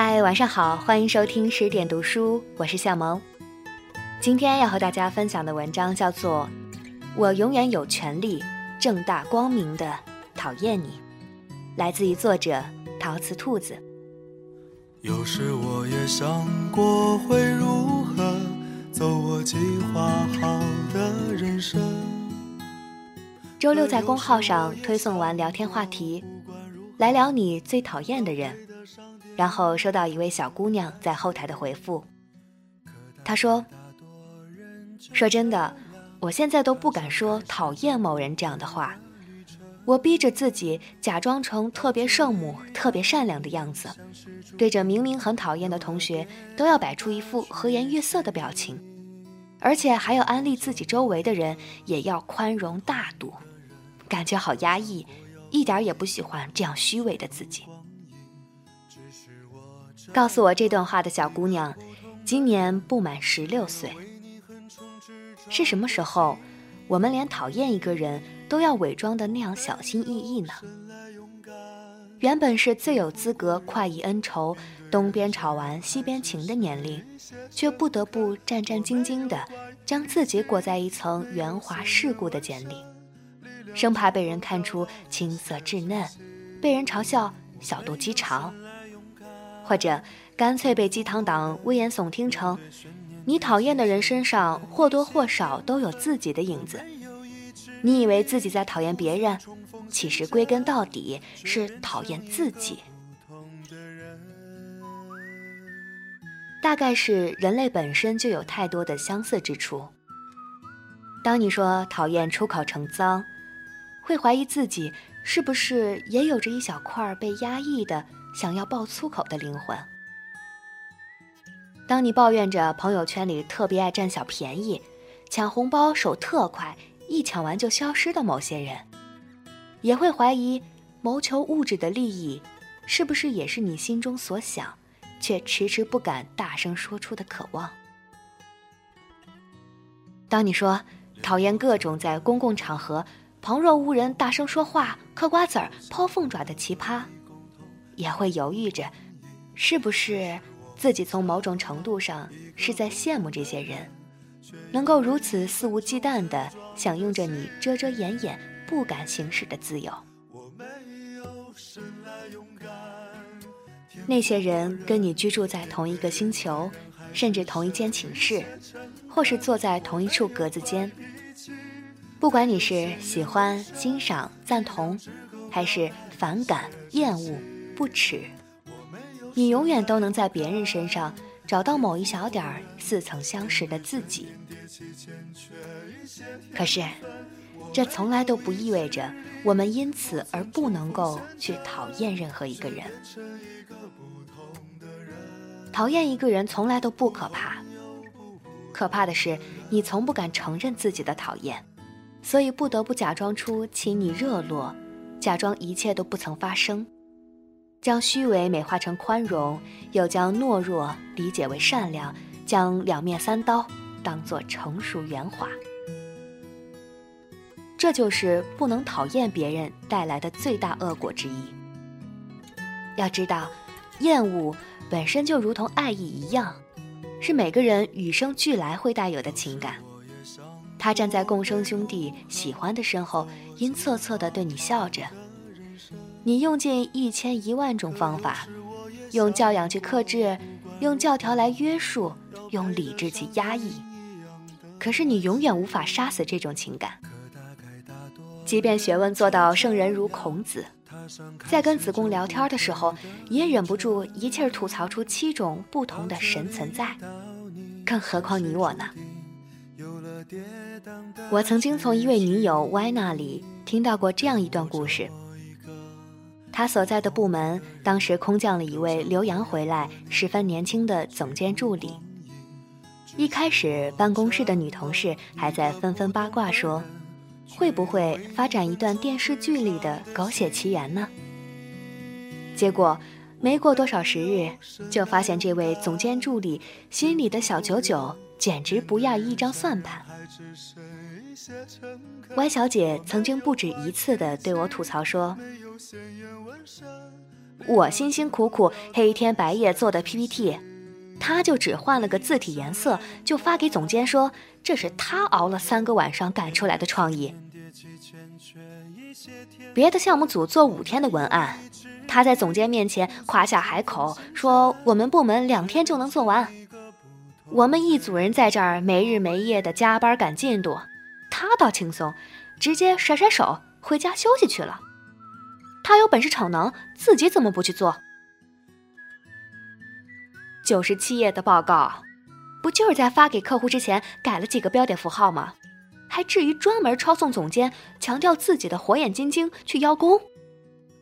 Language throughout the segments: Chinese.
嗨，晚上好，欢迎收听十点读书，我是夏萌。今天要和大家分享的文章叫做《我永远有权利正大光明的讨厌你》，来自于作者陶瓷兔子。有时我也想过会如何走我计划好的人生。周六在公号上推送完聊天话题，来聊你最讨厌的人。然后收到一位小姑娘在后台的回复，她说：“说真的，我现在都不敢说讨厌某人这样的话，我逼着自己假装成特别圣母、特别善良的样子，对着明明很讨厌的同学都要摆出一副和颜悦色的表情，而且还要安利自己周围的人也要宽容大度，感觉好压抑，一点也不喜欢这样虚伪的自己。”告诉我这段话的小姑娘，今年不满十六岁。是什么时候，我们连讨厌一个人都要伪装的那样小心翼翼呢？原本是最有资格快意恩仇、东边吵完西边晴的年龄，却不得不战战兢兢地将自己裹在一层圆滑世故的茧里，生怕被人看出青涩稚嫩，被人嘲笑小肚鸡肠。或者干脆被鸡汤党危言耸听成，你讨厌的人身上或多或少都有自己的影子。你以为自己在讨厌别人，其实归根到底是讨厌自己。大概是人类本身就有太多的相似之处。当你说讨厌出口成脏，会怀疑自己是不是也有着一小块被压抑的。想要爆粗口的灵魂。当你抱怨着朋友圈里特别爱占小便宜、抢红包手特快、一抢完就消失的某些人，也会怀疑谋求物质的利益，是不是也是你心中所想，却迟迟不敢大声说出的渴望。当你说讨厌各种在公共场合旁若无人、大声说话、嗑瓜子儿、抛凤爪的奇葩。也会犹豫着，是不是自己从某种程度上是在羡慕这些人，能够如此肆无忌惮地享用着你遮遮掩掩不敢行使的自由。那些人跟你居住在同一个星球，甚至同一间寝室，或是坐在同一处格子间。不管你是喜欢、欣赏、赞同，还是反感、厌恶。不耻，你永远都能在别人身上找到某一小点儿似曾相识的自己。可是，这从来都不意味着我们因此而不能够去讨厌任何一个人。讨厌一个人从来都不可怕，可怕的是你从不敢承认自己的讨厌，所以不得不假装出亲你热络，假装一切都不曾发生。将虚伪美化成宽容，又将懦弱理解为善良，将两面三刀当作成熟圆滑。这就是不能讨厌别人带来的最大恶果之一。要知道，厌恶本身就如同爱意一样，是每个人与生俱来会带有的情感。他站在共生兄弟喜欢的身后，阴恻恻地对你笑着。你用尽一千一万种方法，用教养去克制，用教条来约束，用理智去压抑。可是你永远无法杀死这种情感。即便学问做到圣人如孔子，在跟子贡聊天的时候，也忍不住一气儿吐槽出七种不同的神存在。更何况你我呢？我曾经从一位女友 Y 那里听到过这样一段故事。他所在的部门当时空降了一位留洋回来、十分年轻的总监助理。一开始，办公室的女同事还在纷纷八卦说：“会不会发展一段电视剧里的狗血奇缘呢？”结果，没过多少时日，就发现这位总监助理心里的小九九简直不亚于一张算盘。Y 小姐曾经不止一次地对我吐槽说。我辛辛苦苦黑天白夜做的 PPT，她就只换了个字体颜色，就发给总监说这是她熬了三个晚上赶出来的创意。别的项目组做五天的文案，她在总监面前夸下海口，说我们部门两天就能做完。我们一组人在这儿没日没夜的加班赶进度，他倒轻松，直接甩甩手回家休息去了。他有本事逞能，自己怎么不去做？九十七页的报告，不就是在发给客户之前改了几个标点符号吗？还至于专门抄送总监，强调自己的火眼金睛去邀功？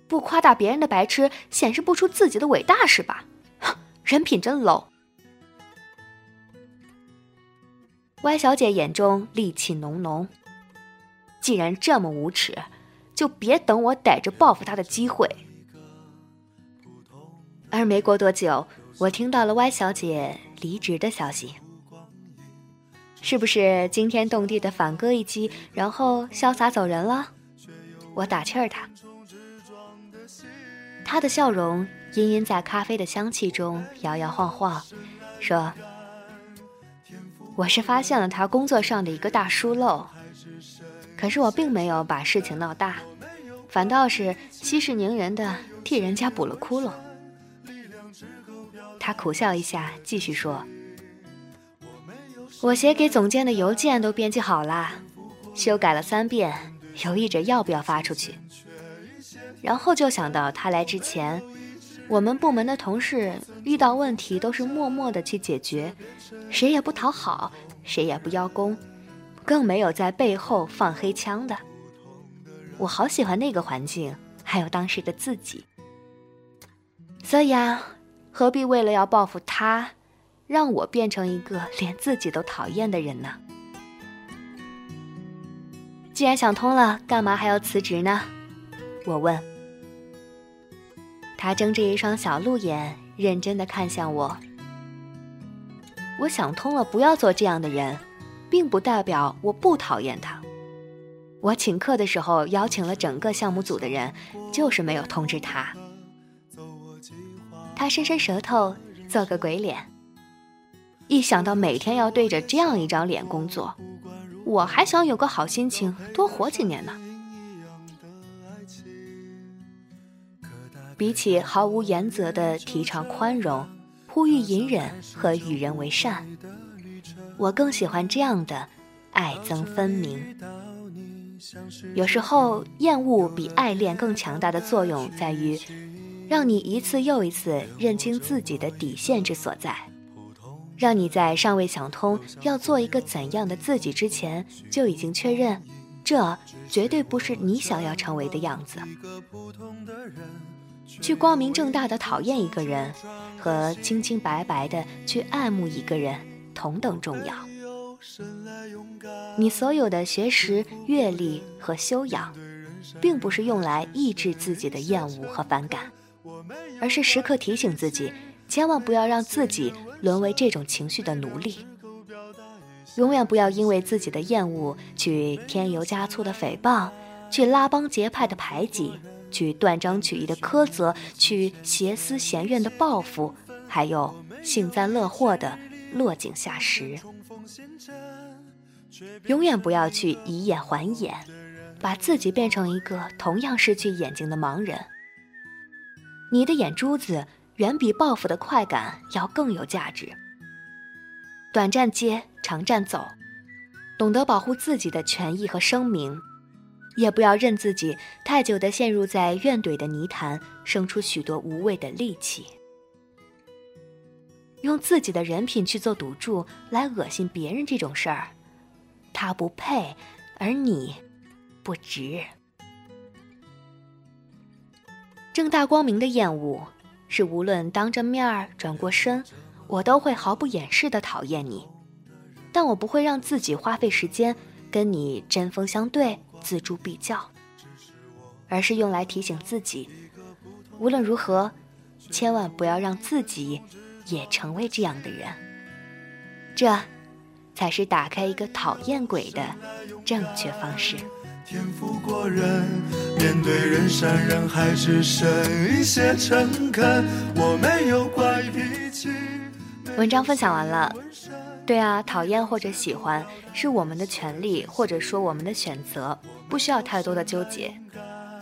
不夸大别人的白痴，显示不出自己的伟大是吧？人品真 low。歪小姐眼中戾气浓浓。既然这么无耻，就别等我逮着报复他的机会。而没过多久，我听到了歪小姐离职的消息。是不是惊天动地的反戈一击，然后潇洒走人了？我打气儿他。他的笑容隐隐在咖啡的香气中摇摇晃晃，说。我是发现了他工作上的一个大疏漏，可是我并没有把事情闹大，反倒是息事宁人的替人家补了窟窿。他苦笑一下，继续说：“我写给总监的邮件都编辑好了，修改了三遍，犹豫着要不要发出去。然后就想到他来之前。”我们部门的同事遇到问题都是默默的去解决，谁也不讨好，谁也不邀功，更没有在背后放黑枪的。我好喜欢那个环境，还有当时的自己。所以啊，何必为了要报复他，让我变成一个连自己都讨厌的人呢？既然想通了，干嘛还要辞职呢？我问。他睁着一双小鹿眼，认真的看向我。我想通了，不要做这样的人，并不代表我不讨厌他。我请客的时候邀请了整个项目组的人，就是没有通知他。他伸伸舌头，做个鬼脸。一想到每天要对着这样一张脸工作，我还想有个好心情，多活几年呢。比起毫无原则的提倡宽容、呼吁隐忍和与人为善，我更喜欢这样的爱憎分明。有时候，厌恶比爱恋更强大的作用在于，让你一次又一次认清自己的底线之所在，让你在尚未想通要做一个怎样的自己之前，就已经确认，这绝对不是你想要成为的样子。去光明正大的讨厌一个人，和清清白白的去爱慕一个人同等重要。你所有的学识、阅历和修养，并不是用来抑制自己的厌恶和反感，而是时刻提醒自己，千万不要让自己沦为这种情绪的奴隶。永远不要因为自己的厌恶去添油加醋的诽谤，去拉帮结派的排挤。去断章取义的苛责，去挟私嫌怨的报复，还有幸灾乐祸的落井下石。永远不要去以眼还眼，把自己变成一个同样失去眼睛的盲人。你的眼珠子远比报复的快感要更有价值。短暂接，长战走，懂得保护自己的权益和声名。也不要任自己太久的陷入在怨怼的泥潭，生出许多无谓的戾气。用自己的人品去做赌注来恶心别人这种事儿，他不配，而你不值。正大光明的厌恶，是无论当着面儿转过身，我都会毫不掩饰的讨厌你，但我不会让自己花费时间跟你针锋相对。锱铢必较，而是用来提醒自己，无论如何，千万不要让自己也成为这样的人。这，才是打开一个讨厌鬼的正确方式。天赋过人，面对人山人海，只剩一些诚恳。我没有怪脾气。文章分享完了。对啊，讨厌或者喜欢是我们的权利，或者说我们的选择，不需要太多的纠结。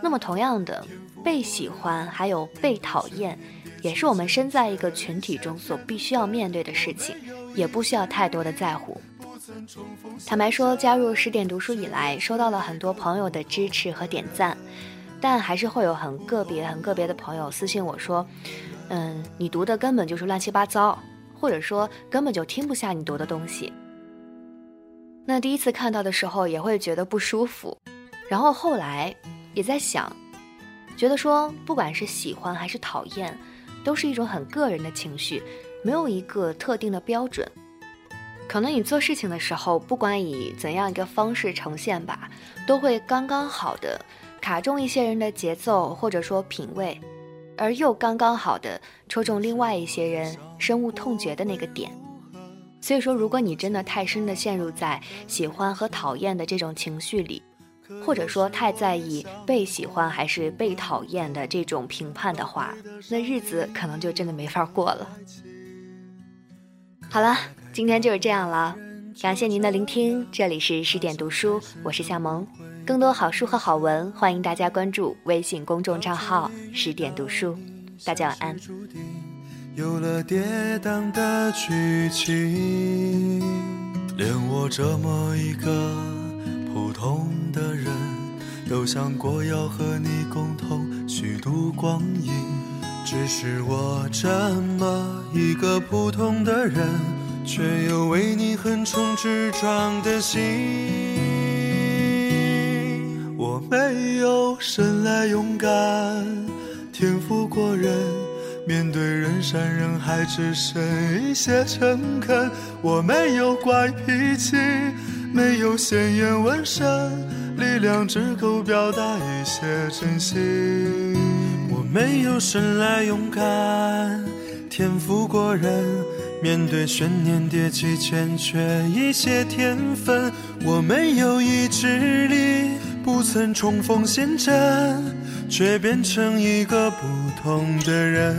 那么同样的，被喜欢还有被讨厌，也是我们身在一个群体中所必须要面对的事情，也不需要太多的在乎。坦白说，加入十点读书以来，收到了很多朋友的支持和点赞，但还是会有很个别、很个别的朋友私信我说：“嗯，你读的根本就是乱七八糟。”或者说根本就听不下你读的东西。那第一次看到的时候也会觉得不舒服，然后后来也在想，觉得说不管是喜欢还是讨厌，都是一种很个人的情绪，没有一个特定的标准。可能你做事情的时候，不管以怎样一个方式呈现吧，都会刚刚好的卡中一些人的节奏或者说品味。而又刚刚好的戳中另外一些人深恶痛绝的那个点，所以说，如果你真的太深的陷入在喜欢和讨厌的这种情绪里，或者说太在意被喜欢还是被讨厌的这种评判的话，那日子可能就真的没法过了。好了，今天就是这样了，感谢您的聆听，这里是十点读书，我是夏萌。更多好书和好文，欢迎大家关注微信公众账号“十点读书”。大家晚安。有了跌宕的剧情，连我这么一个普通的人，都想过要和你共同虚度光阴。只是我这么一个普通的人，却有为你横冲直撞的心。我生来勇敢，天赋过人，面对人山人海只剩一些诚恳。我没有怪脾气，没有鲜艳纹身，力量只够表达一些真心。我没有生来勇敢，天赋过人，面对悬念迭起欠缺一些天分。我没有意志力。不曾重逢陷阵，却变成一个不同的人。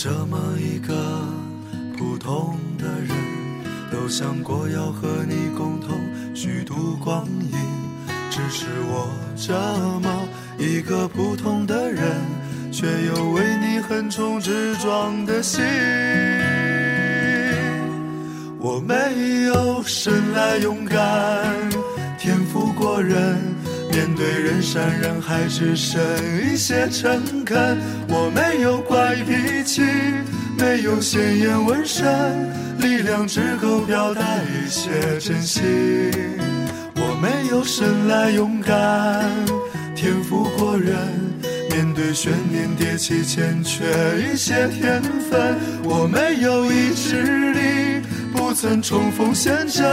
这么一个普通的人，都想过要和你共同虚度光阴。只是我这么一个普通的人，却有为你横冲直撞的心。我没有生来勇敢，天赋过人。面对人山人海，只剩一些诚恳。我没有怪脾气，没有鲜艳纹身，力量只够表达一些真心。我没有生来勇敢，天赋过人。面对悬念迭起，欠缺一些天分。我没有意志力，不曾冲锋陷阵，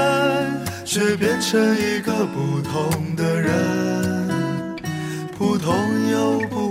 却变成一个不同的人。都不